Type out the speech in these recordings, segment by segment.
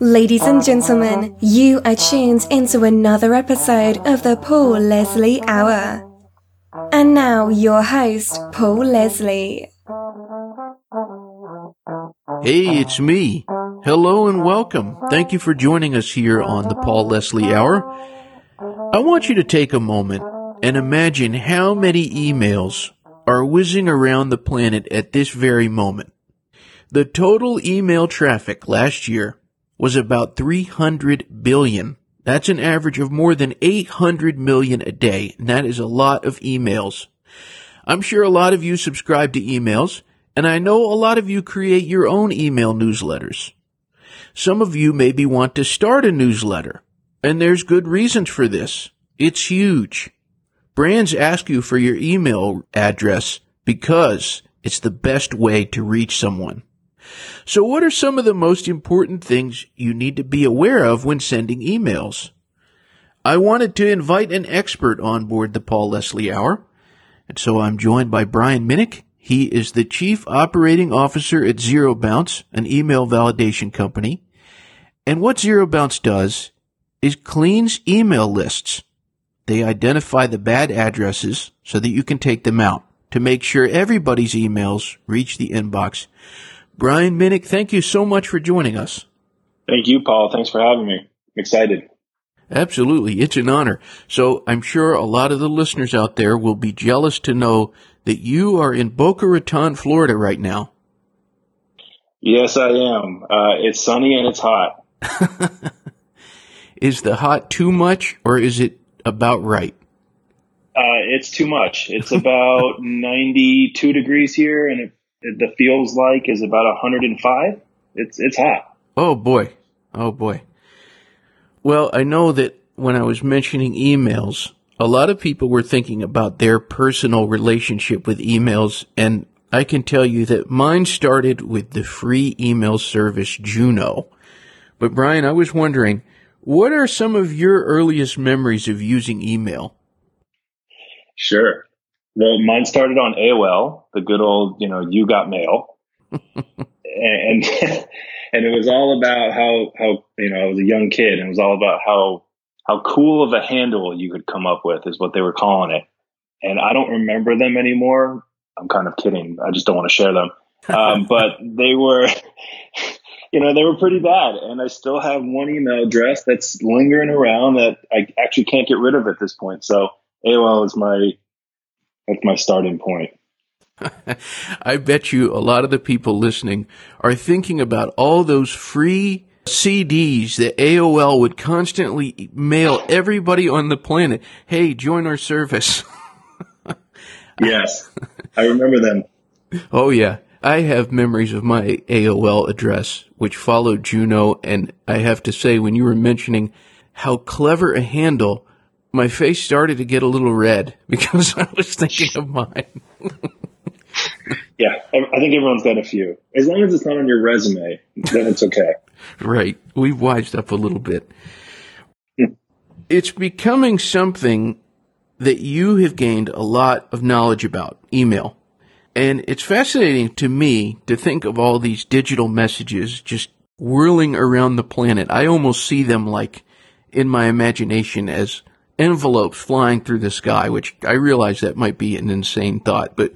Ladies and gentlemen, you are tuned into another episode of the Paul Leslie Hour. And now, your host, Paul Leslie. Hey, it's me. Hello and welcome. Thank you for joining us here on the Paul Leslie Hour. I want you to take a moment and imagine how many emails are whizzing around the planet at this very moment. The total email traffic last year was about 300 billion. That's an average of more than 800 million a day, and that is a lot of emails. I'm sure a lot of you subscribe to emails, and I know a lot of you create your own email newsletters. Some of you maybe want to start a newsletter, and there's good reasons for this. It's huge. Brands ask you for your email address because it's the best way to reach someone. So what are some of the most important things you need to be aware of when sending emails? I wanted to invite an expert on board the Paul Leslie Hour, and so I'm joined by Brian Minick. He is the Chief Operating Officer at ZeroBounce, an email validation company. And what ZeroBounce does is cleans email lists. They identify the bad addresses so that you can take them out to make sure everybody's emails reach the inbox Brian Minick, thank you so much for joining us. Thank you, Paul. Thanks for having me. I'm excited. Absolutely. It's an honor. So I'm sure a lot of the listeners out there will be jealous to know that you are in Boca Raton, Florida right now. Yes, I am. Uh, it's sunny and it's hot. is the hot too much or is it about right? Uh, it's too much. It's about 92 degrees here and it the feels like is about 105. It's it's hot. Oh boy, oh boy. Well, I know that when I was mentioning emails, a lot of people were thinking about their personal relationship with emails, and I can tell you that mine started with the free email service Juno. But Brian, I was wondering, what are some of your earliest memories of using email? Sure. Well, mine started on AOL, the good old, you know, you got mail. and and it was all about how how you know I was a young kid and it was all about how how cool of a handle you could come up with is what they were calling it. And I don't remember them anymore. I'm kind of kidding. I just don't want to share them. Um, but they were, you know, they were pretty bad. And I still have one email address that's lingering around that I actually can't get rid of at this point. So AOL is my that's my starting point. I bet you a lot of the people listening are thinking about all those free CDs that AOL would constantly mail everybody on the planet. Hey, join our service. yes, I remember them. Oh, yeah. I have memories of my AOL address, which followed Juno. And I have to say, when you were mentioning how clever a handle my face started to get a little red because I was thinking of mine. yeah, I think everyone's got a few. As long as it's not on your resume, then it's okay. right. We've wised up a little bit. Hmm. it's becoming something that you have gained a lot of knowledge about email. And it's fascinating to me to think of all these digital messages just whirling around the planet. I almost see them like in my imagination as envelopes flying through the sky, which I realize that might be an insane thought. But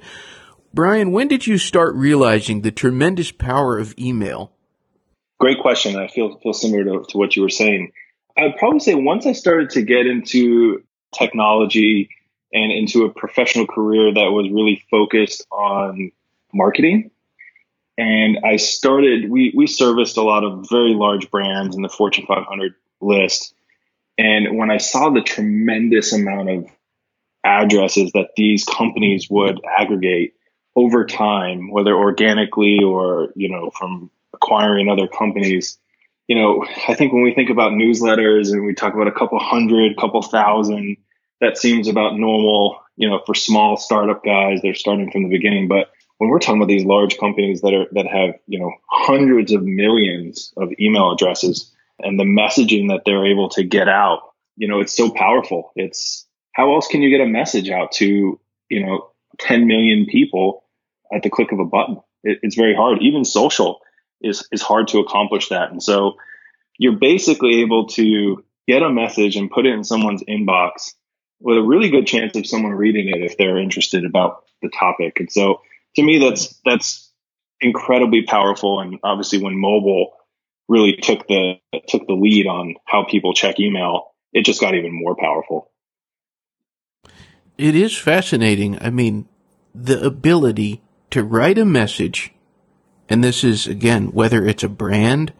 Brian, when did you start realizing the tremendous power of email? Great question. I feel feel similar to, to what you were saying. I'd probably say once I started to get into technology and into a professional career that was really focused on marketing. And I started, we, we serviced a lot of very large brands in the Fortune 500 list. And when I saw the tremendous amount of addresses that these companies would aggregate over time, whether organically or, you know, from acquiring other companies, you know, I think when we think about newsletters and we talk about a couple hundred, couple thousand, that seems about normal, you know, for small startup guys, they're starting from the beginning. But when we're talking about these large companies that are, that have, you know, hundreds of millions of email addresses, and the messaging that they're able to get out, you know, it's so powerful. It's how else can you get a message out to, you know, 10 million people at the click of a button. It, it's very hard. Even social is is hard to accomplish that. And so you're basically able to get a message and put it in someone's inbox with a really good chance of someone reading it if they're interested about the topic. And so to me, that's that's incredibly powerful. And obviously, when mobile really took the took the lead on how people check email, it just got even more powerful. It is fascinating. I mean, the ability to write a message, and this is again whether it's a brand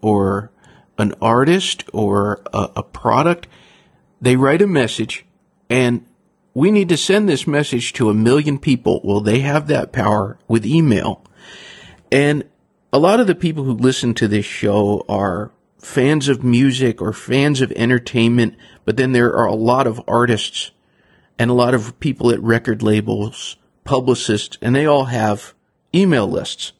or an artist or a, a product, they write a message and we need to send this message to a million people. Well, they have that power with email. And a lot of the people who listen to this show are fans of music or fans of entertainment, but then there are a lot of artists and a lot of people at record labels, publicists, and they all have email lists.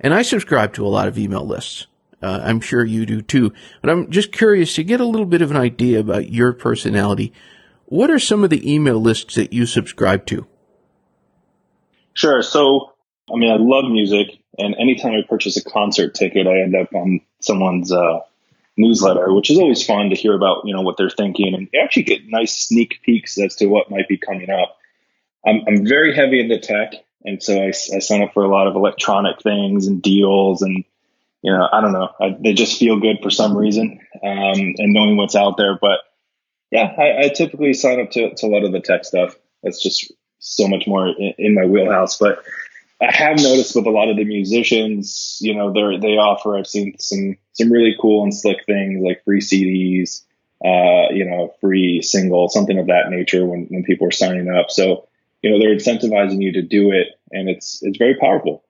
And I subscribe to a lot of email lists. Uh, I'm sure you do too. But I'm just curious to get a little bit of an idea about your personality. What are some of the email lists that you subscribe to? Sure. So, I mean, I love music, and anytime I purchase a concert ticket, I end up on someone's uh, newsletter, which is always fun to hear about, you know, what they're thinking, and actually get nice sneak peeks as to what might be coming up. I'm, I'm very heavy into tech, and so I, I sign up for a lot of electronic things and deals, and you know, I don't know, I, they just feel good for some reason, um, and knowing what's out there, but yeah, I, I, typically sign up to, to a lot of the tech stuff. That's just so much more in, in, my wheelhouse. But I have noticed with a lot of the musicians, you know, they they offer. I've seen some some really cool and slick things like free CDs, uh, you know, free single, something of that nature when when people are signing up. So you know, they're incentivizing you to do it, and it's it's very powerful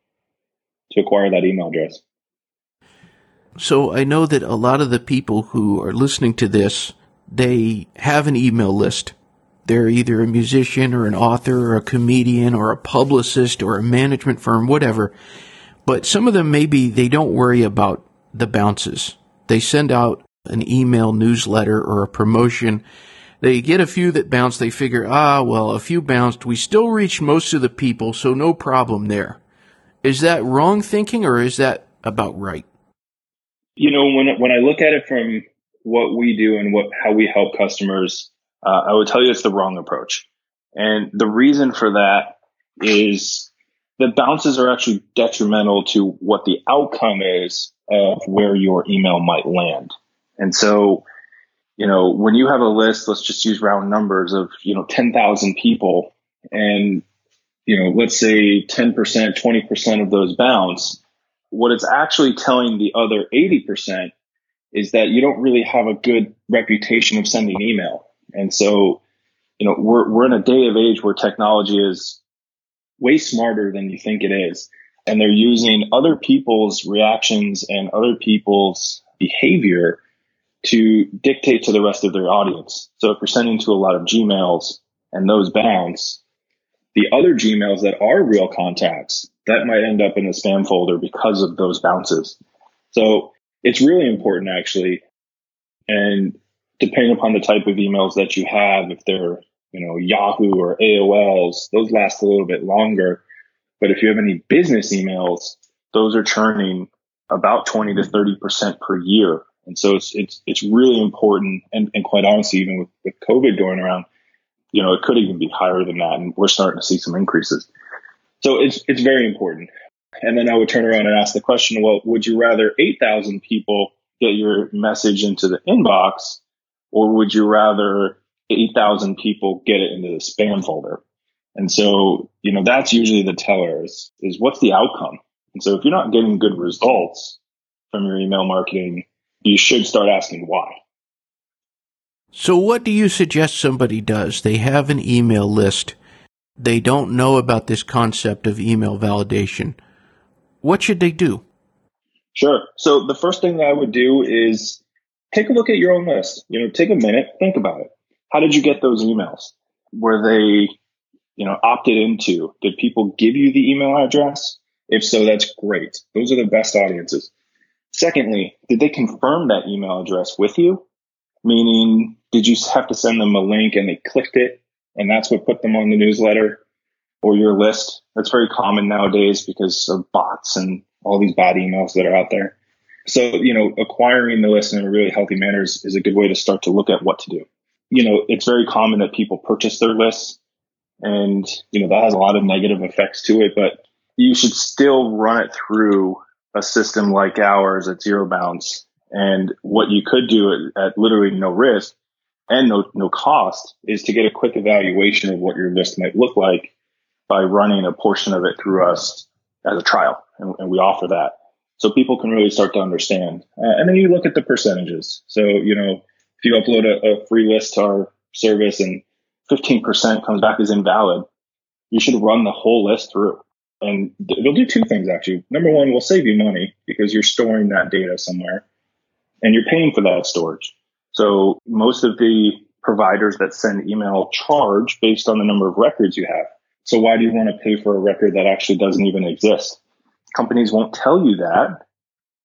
to acquire that email address. So I know that a lot of the people who are listening to this they have an email list. They're either a musician or an author or a comedian or a publicist or a management firm, whatever. But some of them maybe they don't worry about the bounces. They send out an email newsletter or a promotion. They get a few that bounce. They figure, ah, well, a few bounced. We still reach most of the people, so no problem there. Is that wrong thinking or is that about right? You know, when when I look at it from what we do and what how we help customers, uh, I would tell you it's the wrong approach. And the reason for that is the bounces are actually detrimental to what the outcome is of where your email might land. And so, you know, when you have a list, let's just use round numbers of, you know, 10,000 people and, you know, let's say 10%, 20% of those bounce, what it's actually telling the other 80% is that you don't really have a good reputation of sending email. And so, you know, we're, we're in a day of age where technology is way smarter than you think it is. And they're using other people's reactions and other people's behavior to dictate to the rest of their audience. So if you're sending to a lot of Gmails and those bounce, the other Gmails that are real contacts, that might end up in the spam folder because of those bounces. So it's really important actually. And depending upon the type of emails that you have, if they're, you know, Yahoo or AOLs, those last a little bit longer. But if you have any business emails, those are churning about 20 to 30% per year. And so it's, it's, it's really important. And, and quite honestly, even with, with COVID going around, you know, it could even be higher than that. And we're starting to see some increases. So it's, it's very important. And then I would turn around and ask the question, well, would you rather 8,000 people get your message into the inbox or would you rather 8,000 people get it into the spam folder? And so, you know, that's usually the teller is, is what's the outcome? And so if you're not getting good results from your email marketing, you should start asking why. So what do you suggest somebody does? They have an email list. They don't know about this concept of email validation what should they do? Sure. So the first thing that I would do is take a look at your own list. You know, take a minute, think about it. How did you get those emails? Were they, you know, opted into? Did people give you the email address? If so, that's great. Those are the best audiences. Secondly, did they confirm that email address with you? Meaning, did you have to send them a link and they clicked it and that's what put them on the newsletter? Or your list. That's very common nowadays because of bots and all these bad emails that are out there. So, you know, acquiring the list in a really healthy manner is, is a good way to start to look at what to do. You know, it's very common that people purchase their lists and, you know, that has a lot of negative effects to it, but you should still run it through a system like ours at ZeroBounce. And what you could do at, at literally no risk and no, no cost is to get a quick evaluation of what your list might look like by running a portion of it through us as a trial. And, and we offer that. So people can really start to understand. Uh, and then you look at the percentages. So, you know, if you upload a, a free list to our service and 15% comes back as invalid, you should run the whole list through. And it'll do two things actually. Number one, we'll save you money because you're storing that data somewhere and you're paying for that storage. So most of the providers that send email charge based on the number of records you have. So why do you want to pay for a record that actually doesn't even exist? Companies won't tell you that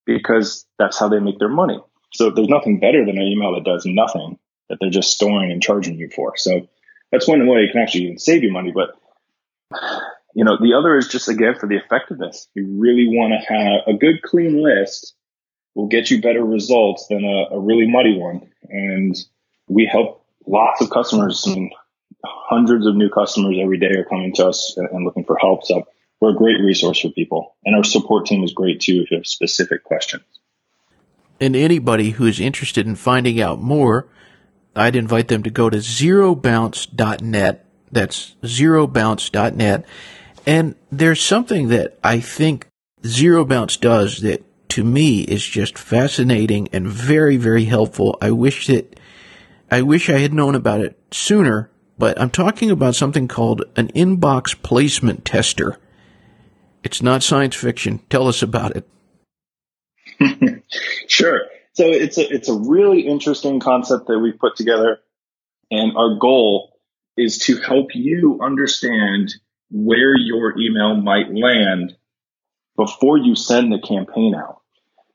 because that's how they make their money. So there's nothing better than an email that does nothing that they're just storing and charging you for. So that's one way you can actually even save you money. But you know, the other is just again for the effectiveness. You really want to have a good clean list will get you better results than a, a really muddy one. And we help lots of customers mean, hundreds of new customers every day are coming to us and, looking for help. So we're a great resource for people. And our support team is great too if you have specific questions. And anybody who is interested in finding out more, I'd invite them to go to zerobounce.net. That's zerobounce.net. And there's something that I think ZeroBounce does that to me is just fascinating and very, very helpful. I wish that, I wish I had known about it sooner, but I'm talking about something called an inbox placement tester. It's not science fiction. Tell us about it. sure. So it's a, it's a really interesting concept that we've put together. And our goal is to help you understand where your email might land before you send the campaign out.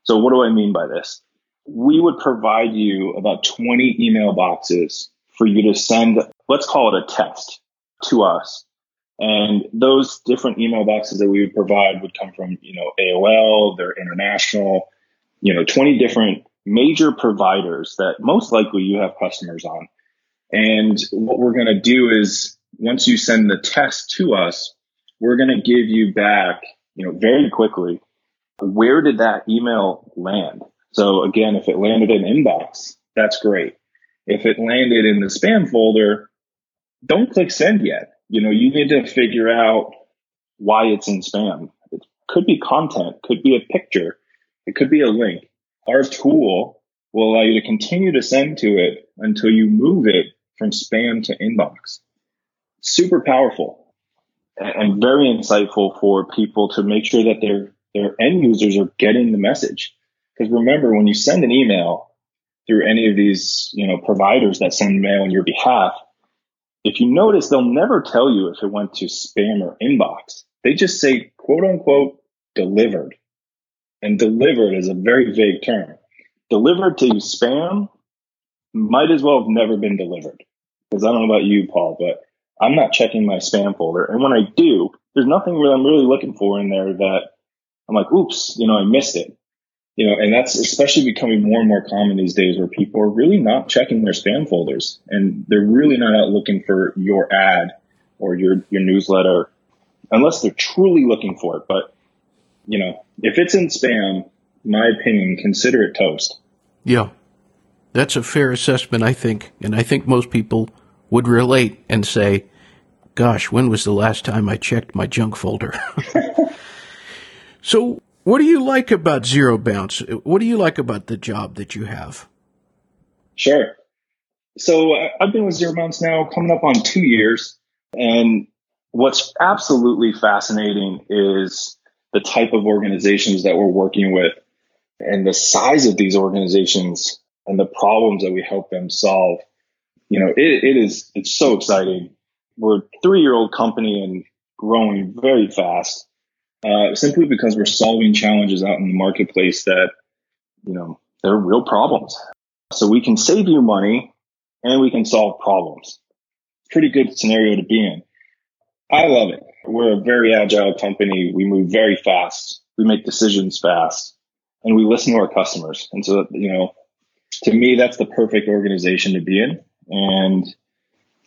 So what do I mean by this? We would provide you about 20 email boxes for you to send, let's call it a test to us. And those different email boxes that we would provide would come from, you know, AOL, they're international, you know, 20 different major providers that most likely you have customers on. And what we're going to do is once you send the test to us, we're going to give you back, you know, very quickly, where did that email land? So again, if it landed in inbox, that's great. If it landed in the spam folder, don't click send yet. You know, you need to figure out why it's in spam. It could be content, could be a picture, it could be a link. Our tool will allow you to continue to send to it until you move it from spam to inbox. Super powerful and very insightful for people to make sure that their their end users are getting the message. Because remember, when you send an email through any of these, you know, providers that send mail on your behalf, if you notice, they'll never tell you if it went to spam or inbox. They just say, quote unquote, delivered. And delivered is a very vague term. Delivered to spam might as well have never been delivered. Because I don't know about you, Paul, but I'm not checking my spam folder. And when I do, there's nothing really I'm really looking for in there that I'm like, oops, you know, I missed it. You know, and that's especially becoming more and more common these days where people are really not checking their spam folders and they're really not out looking for your ad or your, your newsletter unless they're truly looking for it. But, you know, if it's in spam, my opinion, consider it toast. Yeah. That's a fair assessment, I think. And I think most people would relate and say, gosh, when was the last time I checked my junk folder? so, what do you like about ZeroBounce? What do you like about the job that you have? Sure. So, uh, I've been with ZeroBounce now coming up on two years. And what's absolutely fascinating is the type of organizations that we're working with and the size of these organizations and the problems that we help them solve you know, it, it is, it's so exciting. We're a three year old company and growing very fast, uh, simply because we're solving challenges out in the marketplace that, you know, they're real problems. So we can save you money and we can solve problems. Pretty good scenario to be in. I love it. We're a very agile company. We move very fast. We make decisions fast and we listen to our customers. And so, you know, to me, that's the perfect organization to be in. And,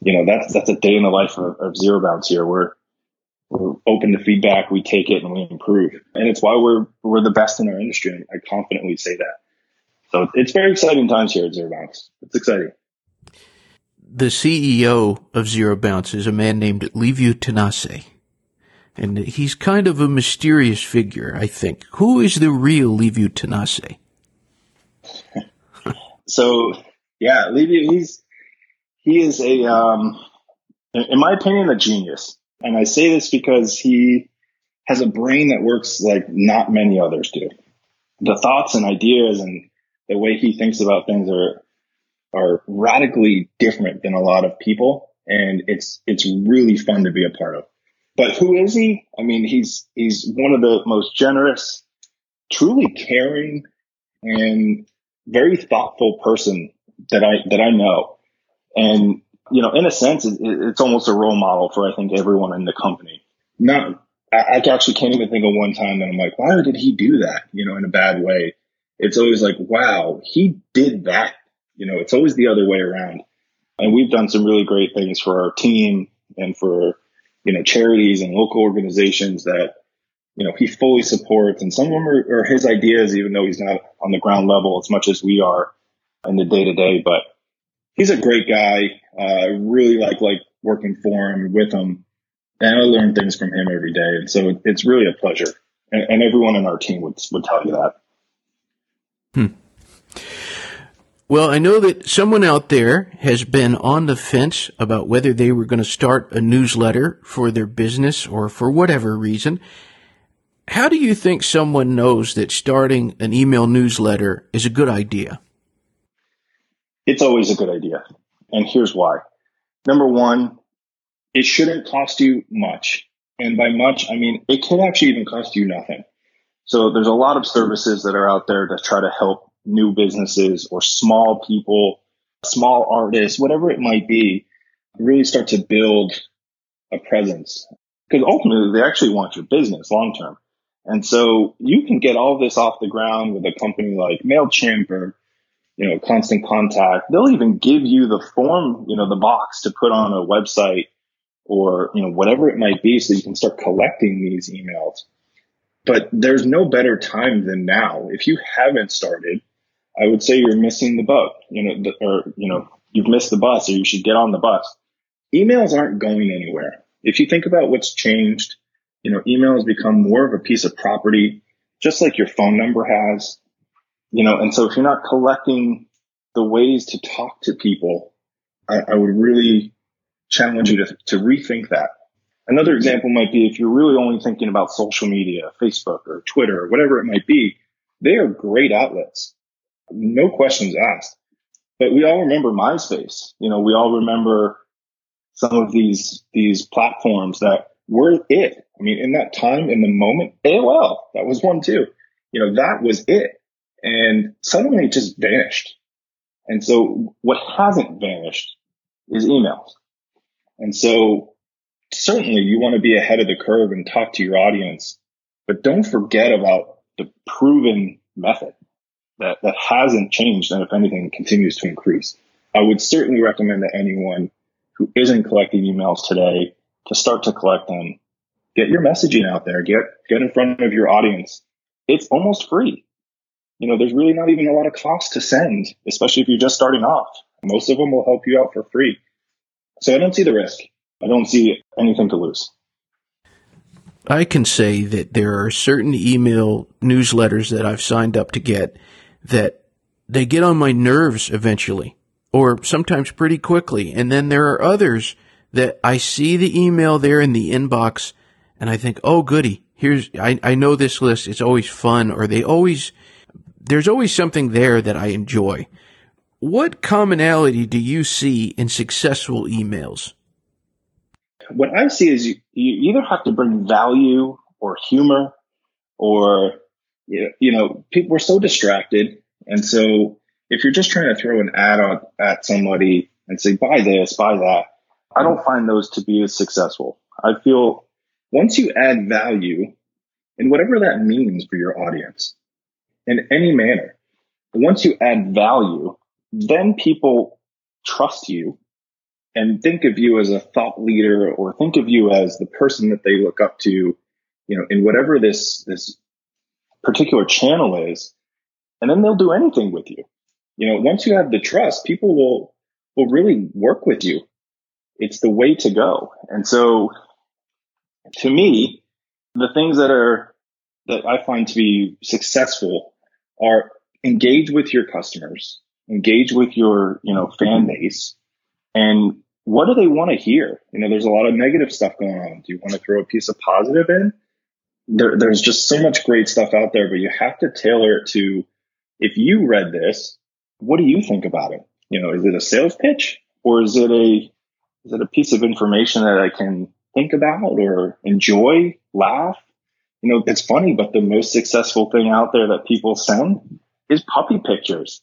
you know, that's, that's a day in the life of, of ZeroBounce here. We're, we're open to feedback. We take it and we improve. And it's why we're, we're the best in our industry. I confidently say that. So it's very exciting times here at ZeroBounce. It's exciting. The CEO of ZeroBounce is a man named Liviu Tănase. And he's kind of a mysterious figure, I think. Who is the real Liviu Tănase? so, yeah, Liviu, he's, he is a, um, in my opinion, a genius. And I say this because he has a brain that works like not many others do. The thoughts and ideas and the way he thinks about things are are radically different than a lot of people and it's it's really fun to be a part of. But who is he? I mean, he's he's one of the most generous, truly caring and very thoughtful person that I that I know. And you know, in a sense, it's almost a role model for I think everyone in the company. Not, I, I actually can't even think of one time that I'm like, why did he do that? You know, in a bad way. It's always like, wow, he did that. You know, it's always the other way around. And we've done some really great things for our team and for, you know, charities and local organizations that, you know, he fully supports. And some of them are, are his ideas, even though he's not on the ground level as much as we are in the day to day. But he's a great guy. Uh, I really like like working for him with him, and I learn things from him every day. And so it's really a pleasure. And, and everyone in our team would would tell you that. Hmm. Well, I know that someone out there has been on the fence about whether they were going to start a newsletter for their business or for whatever reason. How do you think someone knows that starting an email newsletter is a good idea? It's always a good idea. And here's why. Number one, it shouldn't cost you much. And by much, I mean, it can actually even cost you nothing. So there's a lot of services that are out there to try to help new businesses or small people, small artists, whatever it might be, really start to build a presence. Because ultimately, they actually want your business long term. And so you can get all this off the ground with a company like MailChimp or you know, constant contact. They'll even give you the form, you know, the box to put on a website or, you know, whatever it might be so you can start collecting these emails. But there's no better time than now. If you haven't started, I would say you're missing the boat, you know, or, you know, you've missed the bus or you should get on the bus. Emails aren't going anywhere. If you think about what's changed, you know, email has become more of a piece of property, just like your phone number has you know, and so if you're not collecting the ways to talk to people, I, I would really challenge you to, to rethink that. Another example might be if you're really only thinking about social media, Facebook or Twitter or whatever it might be, they are great outlets. No questions asked. But we all remember MySpace. You know, we all remember some of these, these platforms that were it. I mean, in that time, in the moment, AOL, that was one too. You know, that was it and suddenly it just vanished. And so what hasn't vanished is emails. And so certainly you want to be ahead of the curve and talk to your audience, but don't forget about the proven method that, that hasn't changed and if anything continues to increase. I would certainly recommend that anyone who isn't collecting emails today to start to collect them. Get your messaging out there. Get, get in front of your audience. It's almost free you know, there's really not even a lot of cost to send, especially if you're just starting off. Most of them will help you out for free. So I don't see the risk. I don't see anything to lose. I can say that there are certain email newsletters that I've signed up to get that they get on my nerves eventually or sometimes pretty quickly. And then there are others that I see the email there in the inbox and I think, oh, goody. Here's, I, I know this list. It's always fun or they always there's always something there that I enjoy. What commonality do you see in successful emails? What I see is you, you either have to bring value or humor or, you know, people were so distracted. And so if you're just trying to throw an ad on, at somebody and say, buy this, buy that, I don't find those to be as successful. I feel once you add value and whatever that means for your audience in any manner, once you add value, then people trust you and think of you as a thought leader or think of you as the person that they look up to, you know, in whatever this, this particular channel is. And then they'll do anything with you. You know, once you have the trust, people will, will really work with you. It's the way to go. And so to me, the things that are, that I find to be successful are engage with your customers, engage with your, you know, mm-hmm. fan base and what do they want to hear? You know, there's a lot of negative stuff going on. Do you want to throw a piece of positive in? There, there's just so much great stuff out there, but you have to tailor it to if you read this, what do you think about it? You know, is it a sales pitch or is it a is it a piece of information that I can think about or enjoy, laugh? You know, it's funny, but the most successful thing out there that people send is puppy pictures.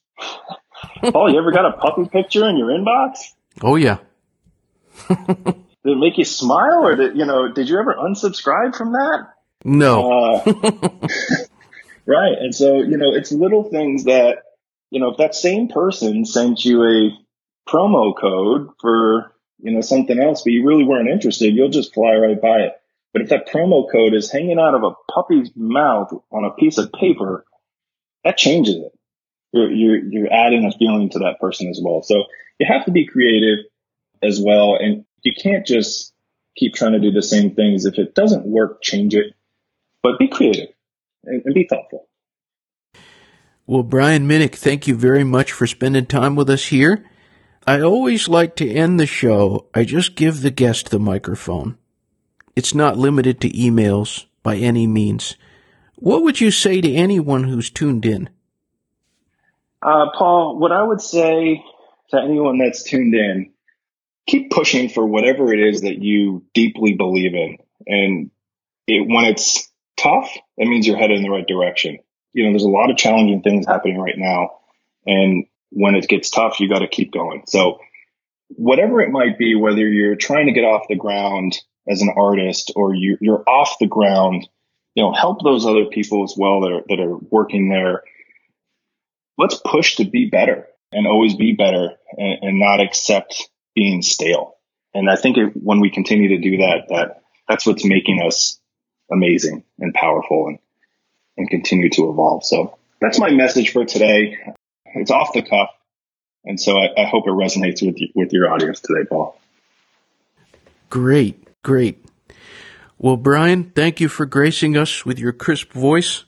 Paul, you ever got a puppy picture in your inbox? Oh yeah. did it make you smile or did you know did you ever unsubscribe from that? No. Uh, right. And so, you know, it's little things that, you know, if that same person sent you a promo code for, you know, something else, but you really weren't interested, you'll just fly right by it. But if that promo code is hanging out of a puppy's mouth on a piece of paper, that changes it. You're, you're, you're adding a feeling to that person as well. So you have to be creative as well. And you can't just keep trying to do the same things. If it doesn't work, change it, but be creative and, and be thoughtful. Well, Brian Minick, thank you very much for spending time with us here. I always like to end the show. I just give the guest the microphone. It's not limited to emails by any means. What would you say to anyone who's tuned in? Uh, Paul, what I would say to anyone that's tuned in, keep pushing for whatever it is that you deeply believe in. And it, when it's tough, that means you're headed in the right direction. You know, there's a lot of challenging things happening right now. And when it gets tough, you got to keep going. So whatever it might be, whether you're trying to get off the ground as an artist or you, you're off the ground, you know, help those other people as well that are, that are working there. Let's push to be better and always be better and, and not accept being stale. And I think it, when we continue to do that, that that's what's making us amazing and powerful and, and continue to evolve. So that's my message for today. It's off the cuff. And so I, I hope it resonates with you, with your audience today, Paul. Great, great. Well, Brian, thank you for gracing us with your crisp voice.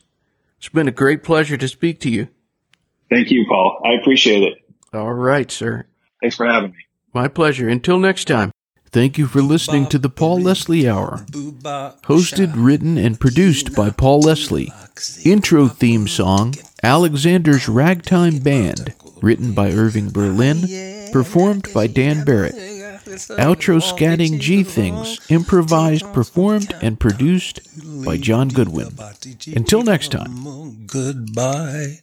It's been a great pleasure to speak to you. Thank you, Paul. I appreciate it. All right, sir. Thanks for having me. My pleasure. Until next time. Thank you for listening to the Paul Leslie Hour. Hosted, written, and produced by Paul Leslie. Intro theme song Alexander's Ragtime Band, written by Irving Berlin, performed by Dan Barrett. Outro scatting G Things, improvised, performed, and produced by John Goodwin. Until next time. Goodbye.